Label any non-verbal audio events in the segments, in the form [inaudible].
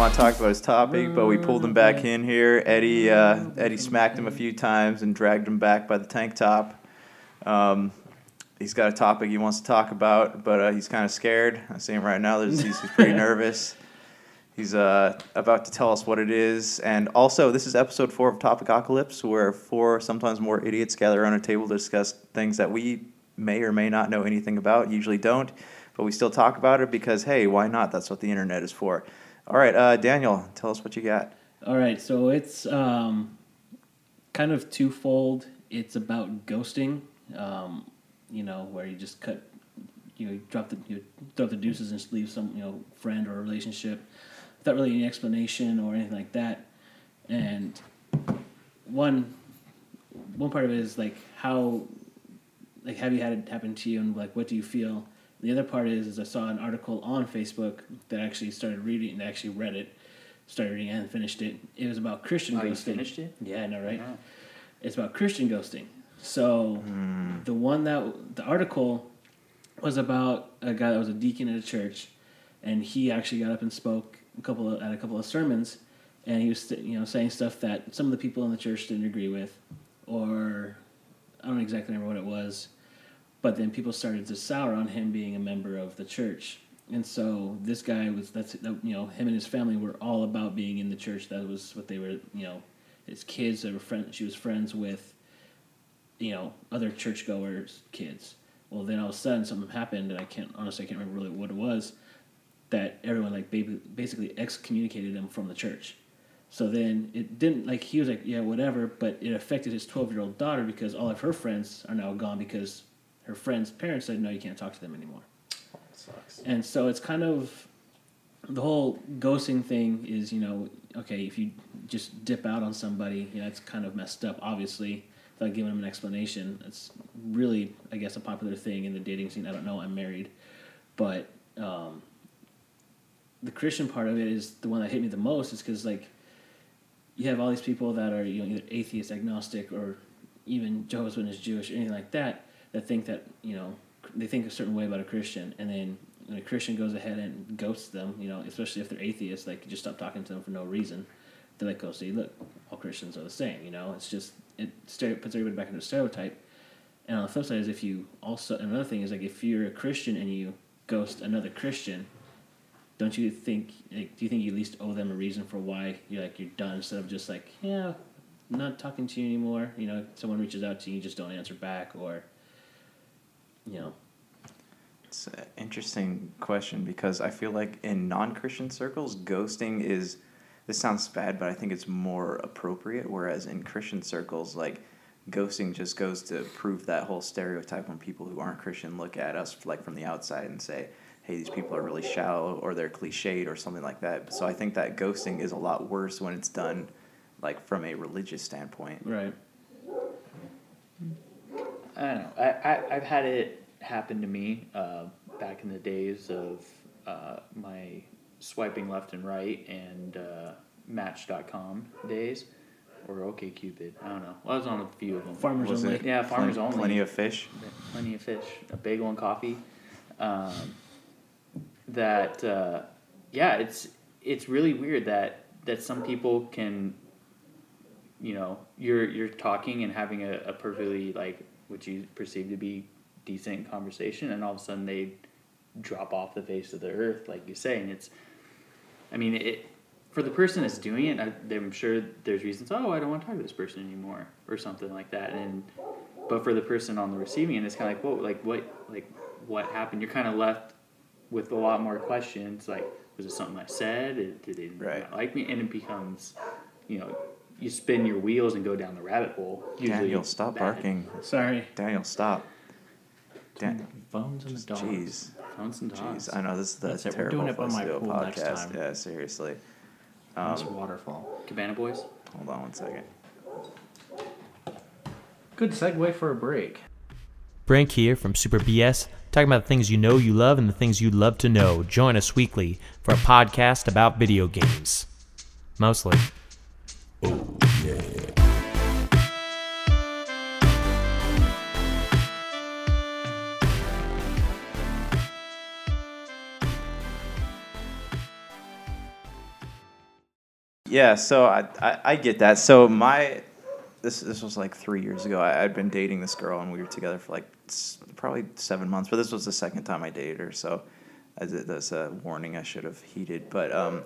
want to talk about his topic, but we pulled him back in here. Eddie uh, Eddie smacked him a few times and dragged him back by the tank top. Um, he's got a topic he wants to talk about, but uh, he's kind of scared. I see him right now, he's, he's pretty [laughs] nervous. He's uh, about to tell us what it is. And also, this is episode four of Topic Topicocalypse, where four, sometimes more idiots gather around a table to discuss things that we may or may not know anything about, usually don't, but we still talk about it because, hey, why not? That's what the internet is for. All right, uh, Daniel, tell us what you got. All right, so it's um, kind of twofold. It's about ghosting, um, you know, where you just cut, you know, drop the, you throw the deuces and just leave some, you know, friend or relationship without really any explanation or anything like that. And one, one part of it is like how, like, have you had it happen to you, and like, what do you feel? The other part is, is I saw an article on Facebook that I actually started reading and actually read it, started reading and finished it. It was about Christian Oh, ghosting. you finished it? Yeah, I know, right? Wow. It's about Christian ghosting. So hmm. the one that the article was about a guy that was a deacon at a church, and he actually got up and spoke a couple of, at a couple of sermons, and he was you know saying stuff that some of the people in the church didn't agree with, or I don't exactly remember what it was, but then people started to sour on him being a member of the church. And so this guy was that's you know him and his family were all about being in the church. That was what they were you know his kids. They were friends. She was friends with you know other churchgoers kids. Well, then all of a sudden something happened, and I can't honestly I can't remember really what it was. That everyone like basically excommunicated him from the church. So then it didn't like he was like yeah whatever, but it affected his twelve year old daughter because all of her friends are now gone because her friends' parents said no you can't talk to them anymore. Sucks. And so it's kind of the whole ghosting thing is, you know, okay, if you just dip out on somebody, you know, it's kind of messed up, obviously, without giving them an explanation. It's really, I guess, a popular thing in the dating scene. I don't know, I'm married. But um, the Christian part of it is the one that hit me the most, is because, like, you have all these people that are, you know, either atheist, agnostic, or even Jehovah's Witness, Jewish, or anything like that, that think that, you know, they think a certain way about a Christian, and then when a Christian goes ahead and ghosts them, you know, especially if they're atheists, like just stop talking to them for no reason. They're like, "Oh, see, look, all Christians are the same." You know, it's just it puts everybody back into a stereotype. And on the flip side is if you also another thing is like if you're a Christian and you ghost another Christian, don't you think? Like, do you think you at least owe them a reason for why you're like you're done instead of just like, yeah, not talking to you anymore. You know, someone reaches out to you, you just don't answer back, or you know, It's an interesting question because I feel like in non Christian circles, ghosting is. This sounds bad, but I think it's more appropriate. Whereas in Christian circles, like ghosting just goes to prove that whole stereotype when people who aren't Christian look at us like from the outside and say, "Hey, these people are really shallow," or they're cliched, or something like that. So I think that ghosting is a lot worse when it's done, like from a religious standpoint. right? I don't know. I, I, I've had it happen to me uh, back in the days of uh, my swiping left and right and uh, Match.com days. Or OKCupid. I don't know. Well, I was on a few of them. Farmers Was only. it Yeah, farmers plen- only. Plenty of fish. plenty of fish, a bagel and coffee. Um, that uh, yeah, it's it's really weird that that some people can, you know, you're you're talking and having a, a perfectly like what you perceive to be decent conversation, and all of a sudden they drop off the face of the earth, like you say, and it's, I mean it. For the person that's doing it, I, I'm sure there's reasons. Oh, I don't want to talk to this person anymore, or something like that. And but for the person on the receiving end, it's kind of like, whoa, like what, like what happened? You're kind of left with a lot more questions. Like, was it something I said? Did did they Right. not like me? And it becomes, you know, you spin your wheels and go down the rabbit hole. Usually, Daniel, stop bad. barking. Sorry. Daniel, stop. Dan- Phones and the dogs. Jeez. Phones and dogs. Jeez, I know this is the That's it, we're terrible doing it by my to do a next podcast. time. Yeah, seriously. Nice Um, waterfall. Cabana Boys. hold on one second. Good segue for a break. Brink here from Super BS, talking about the things you know you love and the things you'd love to know. Join us weekly for a podcast about video games. Mostly. Yeah, so I, I, I get that. So my this this was like three years ago. I, I'd been dating this girl and we were together for like s- probably seven months. But this was the second time I dated her, so as a, that's a warning I should have heeded. But um,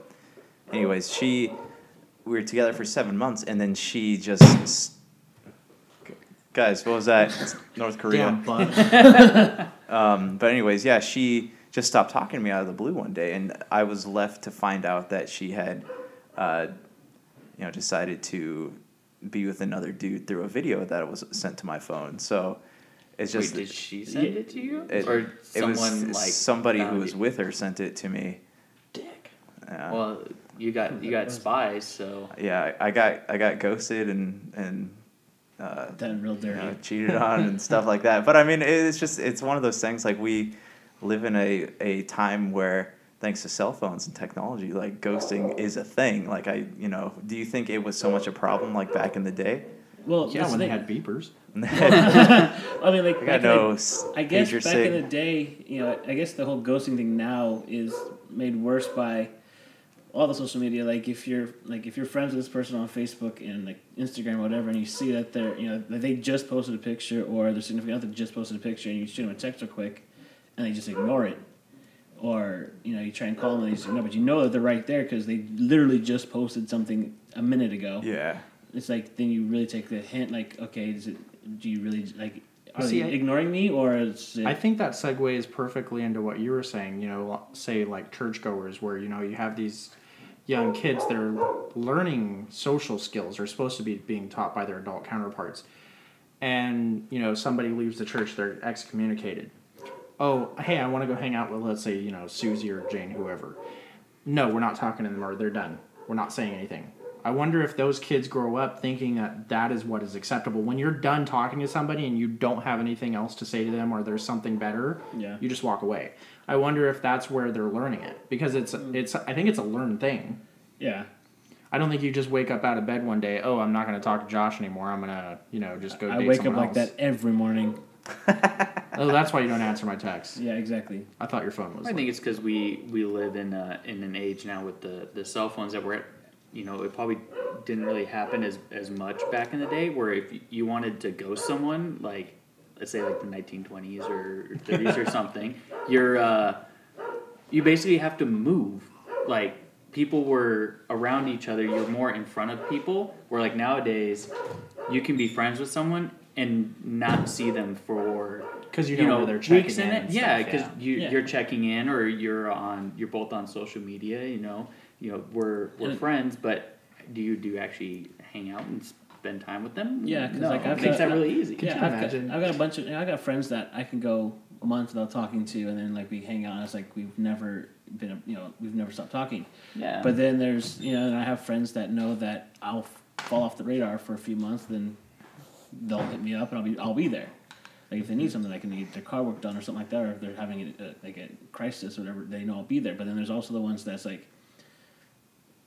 anyways, she we were together for seven months, and then she just. Guys, what was that? It's North Korea. [laughs] [laughs] Um, but anyways, yeah, she just stopped talking to me out of the blue one day, and I was left to find out that she had, uh, you know, decided to be with another dude through a video that was sent to my phone. So it's just Wait, did she send it to you, it, or it someone was like somebody who was you? with her sent it to me. Dick. Uh, Well, you got you got spies, so yeah, I I got I got ghosted and and. Uh, Done real you dirty. know, cheated [laughs] on and stuff like that. But I mean, it's just it's one of those things. Like we live in a a time where thanks to cell phones and technology, like ghosting is a thing. Like I, you know, do you think it was so much a problem like back in the day? Well, yeah, when the they had beepers. [laughs] I mean, like I back got in no the- s- I guess back sig. in the day, you know, I guess the whole ghosting thing now is made worse by all the social media. Like if you're like if you're friends with this person on Facebook and like Instagram or whatever, and you see that they're you know that they just posted a picture or their significant other just posted a picture, and you shoot them a text real quick, and they just ignore it. Or you know you try and call them and they just ignore, but you know that they're right there because they literally just posted something a minute ago yeah. it's like then you really take the hint like okay is it do you really like are See, they I- ignoring me or is it I think that segues perfectly into what you were saying. You know, say like churchgoers, where you know you have these young kids that are learning social skills, are supposed to be being taught by their adult counterparts, and you know somebody leaves the church, they're excommunicated. Oh, hey, I want to go hang out with, let's say, you know, Susie or Jane, whoever. No, we're not talking to them, or they're done. We're not saying anything. I wonder if those kids grow up thinking that that is what is acceptable. When you're done talking to somebody and you don't have anything else to say to them, or there's something better, Yeah. you just walk away. I wonder if that's where they're learning it because it's mm. it's. I think it's a learned thing. yeah I don't think you just wake up out of bed one day. Oh, I'm not going to talk to Josh anymore. I'm gonna, you know, just go. i wake up someone like that every morning Oh, that's why you don't answer my texts. yeah exactly I thought your phone was. I think it's because we we live in a, in an age now with the, the cell phones that we're, at. you know, it probably didn't really happen as, as much back in the day. Where if you wanted to ghost someone, like let's say like the 1920s or 30s or something, [laughs] you're uh, you basically have to move. Like people were around each other, you're more in front of people. Where like nowadays, you can be friends with someone and not see them for because you know, they're checking weeks in. in it. and Yeah, stuff, because you Yeah. you're checking in or you're on you're both on social media. You know, you know we're we're And- friends, but do you do you actually hang out and spend time with them? Yeah, 'cause, no, like, it I've makes got- that really easy. Could yeah you I've imagine? got, I've got a bunch of i got friends that i can go a month without talking to and then like we hang out it's like we've never been you know we've never stopped talking Yeah, but then there's you know and i have friends that know that i'll fall off the radar for a few months then they'll hit me up and i'll be i'll be there like if they need something, like can get their car work done or something like that, or if they're having a, a, like a crisis or whatever, they know I'll be there. But then there's also the ones that's like,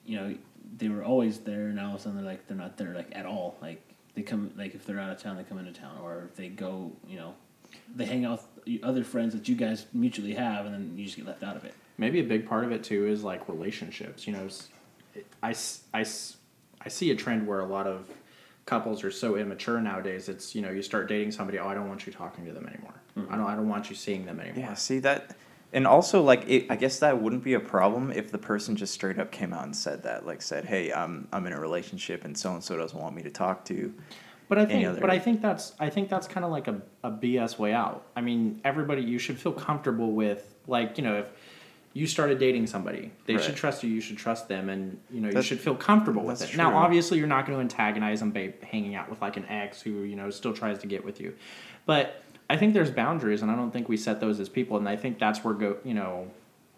you know, they were always there, and all of a sudden they're like they're not there like at all. Like they come like if they're out of town, they come into town, or if they go, you know, they hang out with other friends that you guys mutually have, and then you just get left out of it. Maybe a big part of it too is like relationships. You know, I I I see a trend where a lot of couples are so immature nowadays. It's you know you start dating somebody. Oh, I don't want you talking to them anymore. Mm-hmm. I don't. I don't want you seeing them anymore. Yeah, see that, and also like it, I guess that wouldn't be a problem if the person just straight up came out and said that, like said, "Hey, I'm I'm in a relationship and so and so doesn't want me to talk to." But I think, other- but I think that's, I think that's kind of like a, a BS way out. I mean, everybody, you should feel comfortable with, like, you know, if you started dating somebody, they Right. should trust you, you should trust them, and you know, you should feel comfortable with it. that's Now, obviously, you're not going to antagonize them by hanging out with like an ex who you know still tries to get with you, but I think there's boundaries, and I don't think we set those as people, and I think that's where go, you know,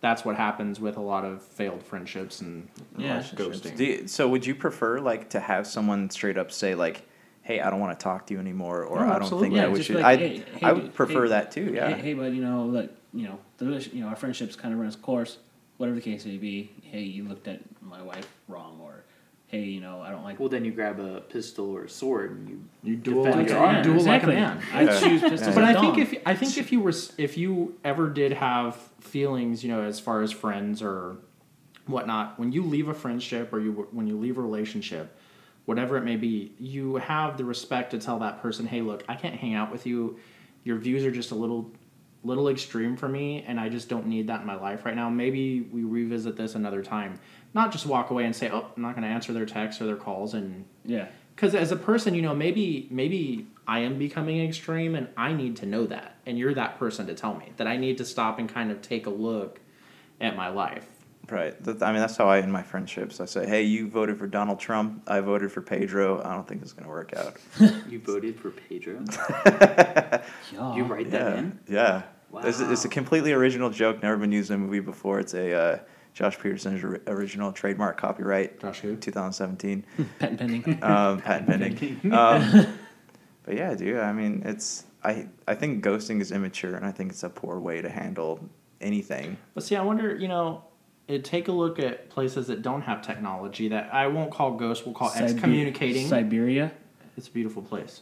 that's what happens with a lot of failed friendships and Yeah. ghosting. You- so would you prefer like to have someone straight up say like, "Hey, I don't want to talk to you anymore," or Oh, "I don't absolutely. think Yeah, that we just should"? like, I hey- hey, I dude, would prefer hey- that too. Yeah. Hey, hey, bud, you know, look, you know, the you know, our friendships kind of run its course, whatever the case may be. Hey, you looked at my wife wrong, or hey, you know, I don't like. well, then you grab a pistol or a sword and you You duel Defend like, a- honor. you duel exactly. like a man. I Yeah. choose pistols. But I think if I think if you were if you ever did have feelings, you know, as far as friends or whatnot. When you leave a friendship or you when you leave a relationship, whatever it may be, you have the respect to tell that person, "Hey, look, I can't hang out with you. Your views are just a little little extreme for me and I just don't need that in my life right now. Maybe we revisit this another time. Not just walk away and say, "Oh, I'm not going to answer their texts or their calls and Yeah. because as a person, you know, maybe maybe I am becoming extreme, and I need to know that, and you're that person to tell me that I need to stop and kind of take a look at my life. Right. That- I mean, that's how I end my friendships. I say, hey, you voted for Donald Trump. I voted for Pedro. I don't think it's going to work out. You voted for Pedro. [laughs] Yeah. You write that yeah. in? Yeah. It's, it's a completely original joke, never been used in a movie before. It's a uh, Josh Peterson's original trademark copyright, Josh who? 2017. [laughs] Patent pending. [laughs] um, patent pending. Um, but yeah, dude. I mean, it's I I think ghosting is immature, and I think it's a poor way to handle anything. But see, I wonder, you know, it, take a look at places that don't have technology that I won't call ghosts, we'll call Sibe- excommunicating. Siberia. It's a beautiful place.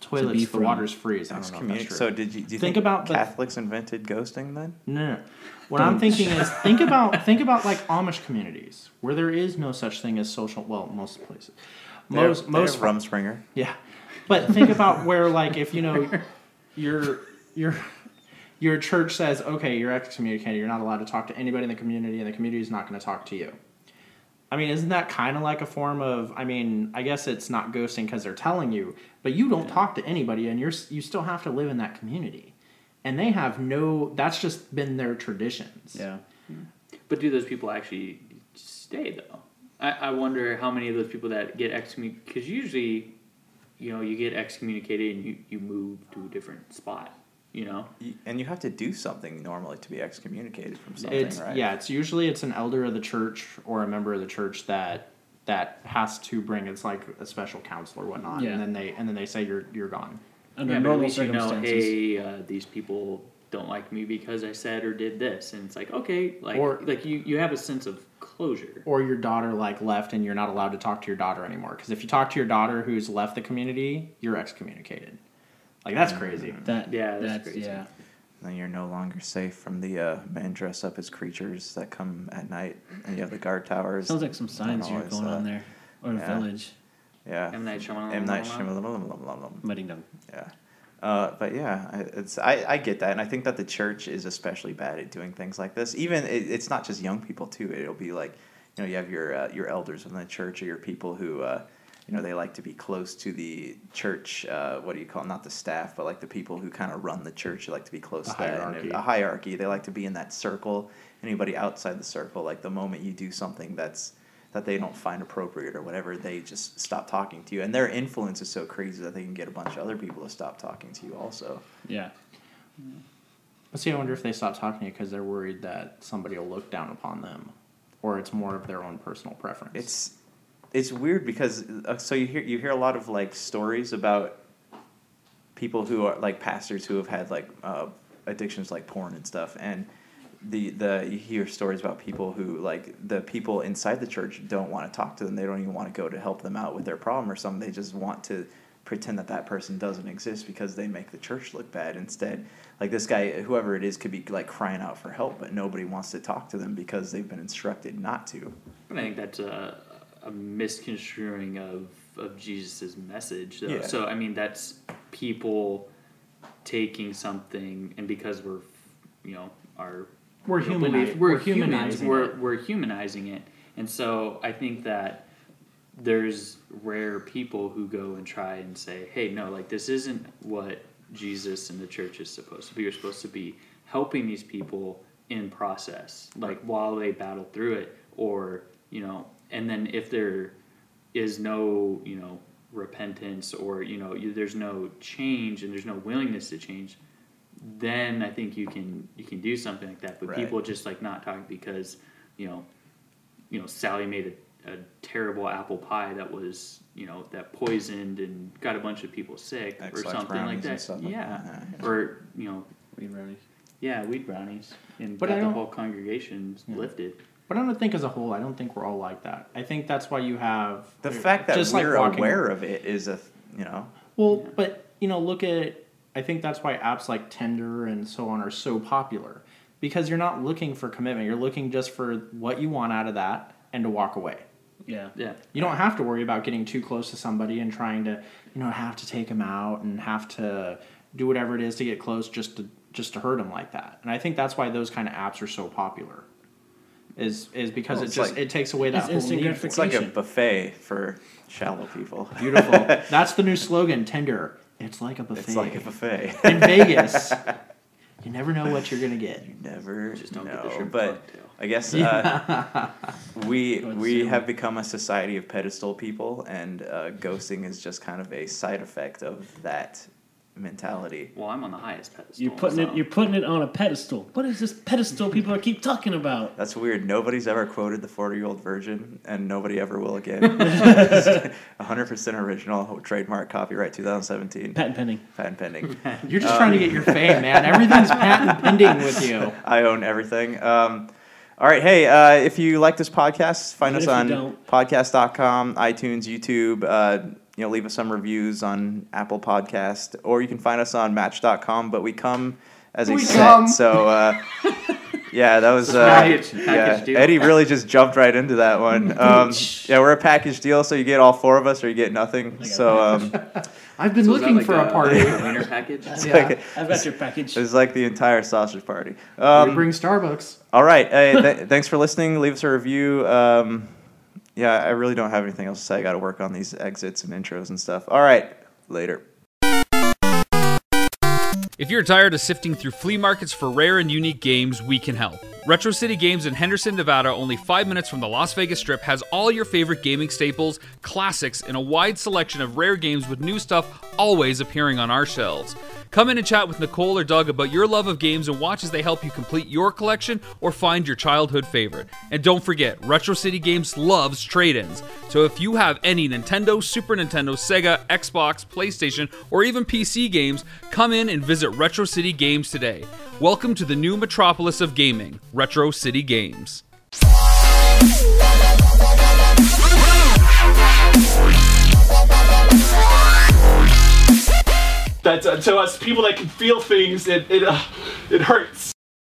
Toilets, be the from- water's freeze. I don't know if that's true. so did you do you Think think, about the- Catholics invented ghosting then? No, no. What I'm thinking is think about [laughs] think about like Amish communities where there is no such thing as social. Well, most places, most They're- most they're Rumspringa. Yeah, but think about [laughs] where like if you know your your your church says okay you're excommunicated you're not allowed to talk to anybody in the community and the community is not going to talk to you. I mean, isn't that kind of like a form of? I mean, I guess it's not ghosting because they're telling you, but you don't talk to anybody, and you're you still have to live in that community, and they have no. That's just been their traditions. Yeah. Hmm. But do those people actually stay though? I, I wonder how many of those people that get excommunicated because usually, you know, you get excommunicated and you, you move to a different spot. You know, And you have to do something normally to be excommunicated from something, It's right? yeah. It's usually it's an elder of the church or a member of the church that that has to bring. It's like a special counsel or whatnot, Yeah. and then they and then they say you're you're gone. Under yeah, but at normal least you know, circumstances. hey, uh, these people don't like me because I said or did this, and it's like okay, like Or- like you you have a sense of closure. Or your daughter like left and you're not allowed to talk to your daughter anymore because if you talk to your daughter who's left the community, you're excommunicated. Like that's crazy. That, Yeah, that's that's, crazy. yeah. Then you're no longer safe from the uh, men dressed up as creatures that come at night, and you have the guard towers. Sounds like some signs you're going uh, on there. Or the yeah. village. Yeah. M Night Shyamalan. M Night Shyamalan. Mudding. Yeah. Uh, but yeah, I- it's I, I get that, and I think that the church is especially bad at doing things like this. Even it, it's not just young people too. It'll be like, you know, you have your uh, your elders in the church or your people who, uh, you know, they like to be close to the church. Uh, what do you call 'em? not the staff, but like the people who kind of run the church. They like to be close A to that. hierarchy. A hierarchy. They like to be in that circle. Anybody outside the circle, like the moment you do something that's that they don't find appropriate or whatever, they just stop talking to you. And their influence is so crazy that they can get a bunch of other people to stop talking to you also. Yeah. But see, I wonder if they stop talking to you because they're worried that somebody will look down upon them, or it's more of their own personal preference. It's it's weird because uh, so you hear you hear a lot of like stories about people who are like pastors who have had like uh, addictions like porn and stuff and the the you hear stories about people who like the people inside the church don't want to talk to them they don't even want to go to help them out with their problem or something they just want to pretend that that person doesn't exist because they make the church look bad. Instead like this guy whoever it is could be like crying out for help but nobody wants to talk to them because they've been instructed not to. I think that's a, a misconstruing of, of Jesus' message, though. Yeah. So, I mean, that's people taking something, and because we're, you know, our We're know, we're we're, humanizing we're, it. we're humanizing it. And so I think that there's rare people who go and try and say, hey, no, like, this isn't what Jesus and the church is supposed to be. You're supposed to be helping these people in process, like while they battle through it, or you know, and then if there is no, you know, repentance or you know, you, there's no change and there's no willingness to change, then I think you can you can do something like that. But Right. people just like not talking because you know, you know, Sally made a, a terrible apple pie that was you know that poisoned and got a bunch of people sick or X-Lax something like that. stuff like yeah, that, yeah. or you know, Weed brownies. yeah, wheat brownies, and But got the whole congregation lifted. But I don't think as a whole, I don't think we're all like that. I think that's why you have The fact that just we're walking- aware of it is a, you know, Well, but you know, look at. I think that's why apps like Tinder and so on are so popular because you're not looking for commitment. You're looking just for what you want out of that and to walk away. Yeah. Yeah. You don't have to worry about getting too close to somebody and trying to, you know, have to take them out and have to do whatever it is to get close just to just to hurt them like that. And I think that's why those kind of apps are so popular. Is is because Well, it just like- it takes away that It's whole instant need. It's like a buffet for shallow people. Beautiful. [laughs] That's the new slogan. Tinder. It's like a buffet. It's like a buffet. in Vegas. [laughs] You never know what you're gonna get. You never Just don't get know. the shrimp but cocktail. I guess uh, [laughs] we we Zoom. have become a society of pedestal people, and uh, ghosting is just kind of a side effect of that mentality. Well, I'm on the highest pedestal. You're putting so- it. You're putting it on a pedestal. What is this pedestal people are keep talking about? That's weird. Nobody's ever quoted the 40 year old virgin, and nobody ever will again. [laughs] [laughs] 100% original, trademark, copyright 2017, Patent pending. patent pending. [laughs] You're just trying to get your fame, man. Everything's patent pending with you. I own everything. Um, all right. Hey, uh, if you like this podcast, find Even us on don't. podcast.com, iTunes, YouTube. Uh, you know, leave us some reviews on Apple Podcast, or you can find us on Match.com. But we come as a We set, come. so uh, [laughs] yeah, that was uh, Package- yeah. package deal. Eddie really just jumped right into that one. [laughs] Um, yeah, we're a package deal, so you get all four of us, or you get nothing. So um, [laughs] I've been So looking like for a, party. winter package. Yeah. I've got your package. it's like the entire sausage party. we Um, bring Starbucks. All right. Hey, th- thanks for listening. Leave us a review. Um, yeah, I really don't have anything else to say. I got to work on these exits and intros and stuff. All right. Later. If you're tired of sifting through flea markets for rare and unique games, we can help. Retro City Games in Henderson, Nevada, only five minutes from the Las Vegas Strip, has all your favorite gaming staples, classics, and a wide selection of rare games with new stuff always appearing on our shelves. Come in and chat with Nicole or Doug about your love of games and watch as they help you complete your collection or find your childhood favorite. And don't forget, Retro City Games loves trade ins. So if you have any Nintendo, Super Nintendo, Sega, Xbox, PlayStation, or even PC games, come in and visit Retro City Games today. Welcome to the new metropolis of gaming, Retro City Games. that uh, to us people that can feel things, it it uh, it hurts.